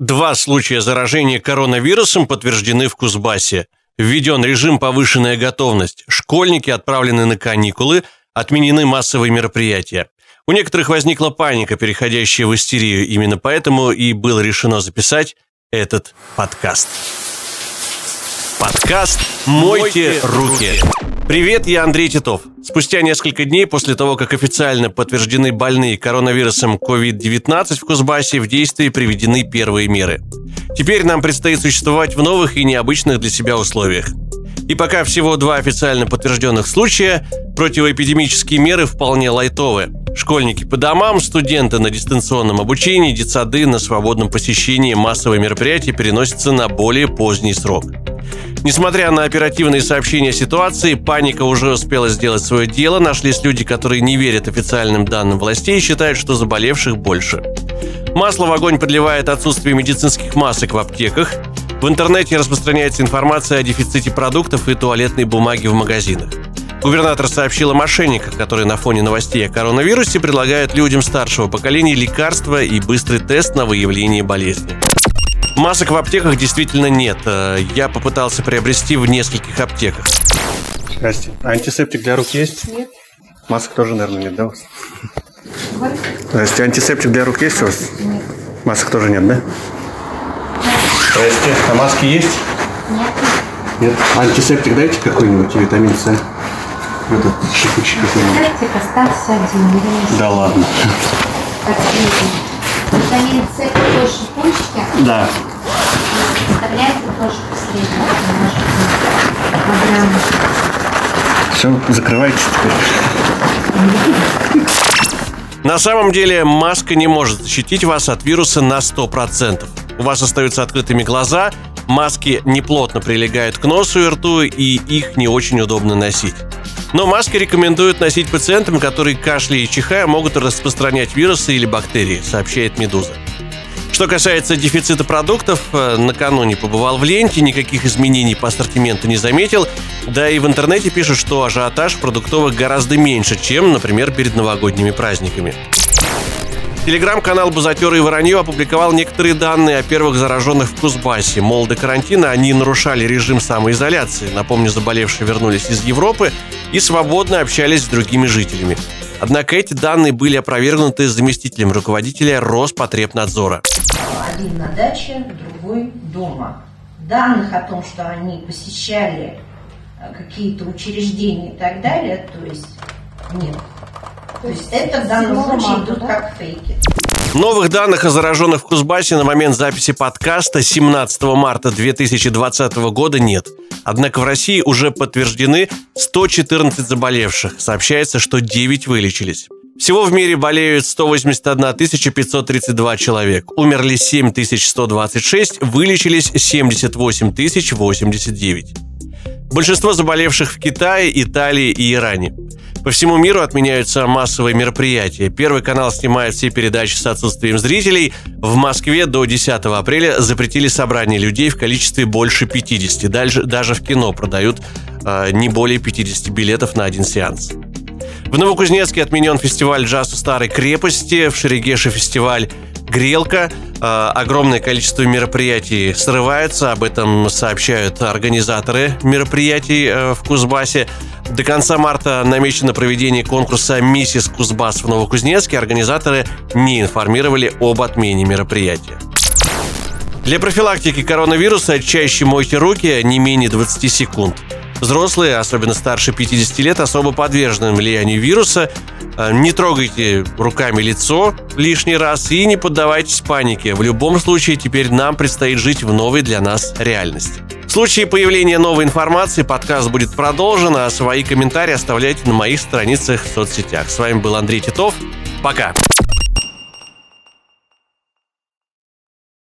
Два случая заражения коронавирусом подтверждены в Кузбассе. Введен режим повышенная готовность. Школьники отправлены на каникулы, отменены массовые мероприятия. У некоторых возникла паника, переходящая в истерию. Именно поэтому и было решено записать этот подкаст. Подкаст «Мойте руки». Привет, я Андрей Титов. Спустя несколько дней после того, как официально подтверждены больные коронавирусом COVID-19 в Кузбассе, в действие приведены первые меры. Теперь нам предстоит существовать в новых и необычных для себя условиях. И пока всего два официально подтвержденных случая, противоэпидемические меры вполне лайтовые. Школьники по домам, студенты на дистанционном обучении, детсады на свободном посещении массовые мероприятия переносятся на более поздний срок – Несмотря на оперативные сообщения о ситуации, паника уже успела сделать свое дело. Нашлись люди, которые не верят официальным данным властей и считают, что заболевших больше. Масло в огонь подливает отсутствие медицинских масок в аптеках. В интернете распространяется информация о дефиците продуктов и туалетной бумаги в магазинах. Губернатор сообщил о мошенниках, которые на фоне новостей о коронавирусе предлагают людям старшего поколения лекарства и быстрый тест на выявление болезни. Масок в аптеках действительно нет. Э, я попытался приобрести в нескольких аптеках. Здрасте. А антисептик для рук есть? Нет. Масок тоже, наверное, нет, да, у вас? Здрасте. Антисептик для рук есть у вас? Нет. Масок тоже нет, да? Здрасте. А маски есть? Нет. Нет. Антисептик дайте какой-нибудь, витамин С. Этот шипучий какой-нибудь. Септик остался один. Да ладно. Последний. Витамин С такой шипучки. Да. Составляется тоже быть, Все, закрывайтесь теперь. На самом деле маска не может защитить вас от вируса на 100%. У вас остаются открытыми глаза, маски неплотно прилегают к носу и рту, и их не очень удобно носить. Но маски рекомендуют носить пациентам, которые кашляя и чихая могут распространять вирусы или бактерии, сообщает «Медуза». Что касается дефицита продуктов, э, накануне побывал в ленте, никаких изменений по ассортименту не заметил, да и в интернете пишут, что ажиотаж продуктовых гораздо меньше, чем, например, перед новогодними праздниками. Телеграм-канал «Бузатеры и Воронье» опубликовал некоторые данные о первых зараженных в Кузбассе. Мол, до карантина они нарушали режим самоизоляции. Напомню, заболевшие вернулись из Европы и свободно общались с другими жителями. Однако эти данные были опровергнуты заместителем руководителя Роспотребнадзора. Один на даче, другой дома. Данных о том, что они посещали э, какие-то учреждения и так далее, то есть нет. То есть это в данном случае идут как фейки. Новых данных о зараженных в Кузбассе на момент записи подкаста 17 марта 2020 года нет. Однако в России уже подтверждены 114 заболевших. Сообщается, что 9 вылечились. Всего в мире болеют 181 532 человек. Умерли 7126, вылечились 78 089. Большинство заболевших в Китае, Италии и Иране. По всему миру отменяются массовые мероприятия. Первый канал снимает все передачи с отсутствием зрителей. В Москве до 10 апреля запретили собрание людей в количестве больше 50. Дальше, даже в кино продают э, не более 50 билетов на один сеанс. В Новокузнецке отменен фестиваль джаза старой крепости, в Шерегеше фестиваль грелка. Э, огромное количество мероприятий срывается. Об этом сообщают организаторы мероприятий э, в Кузбассе. До конца марта намечено проведение конкурса «Миссис Кузбасс» в Новокузнецке. Организаторы не информировали об отмене мероприятия. Для профилактики коронавируса чаще мойте руки не менее 20 секунд. Взрослые, особенно старше 50 лет, особо подвержены влиянию вируса. Э, не трогайте руками лицо лишний раз и не поддавайтесь панике. В любом случае, теперь нам предстоит жить в новой для нас реальности. В случае появления новой информации подкаст будет продолжен, а свои комментарии оставляйте на моих страницах в соцсетях. С вами был Андрей Титов. Пока!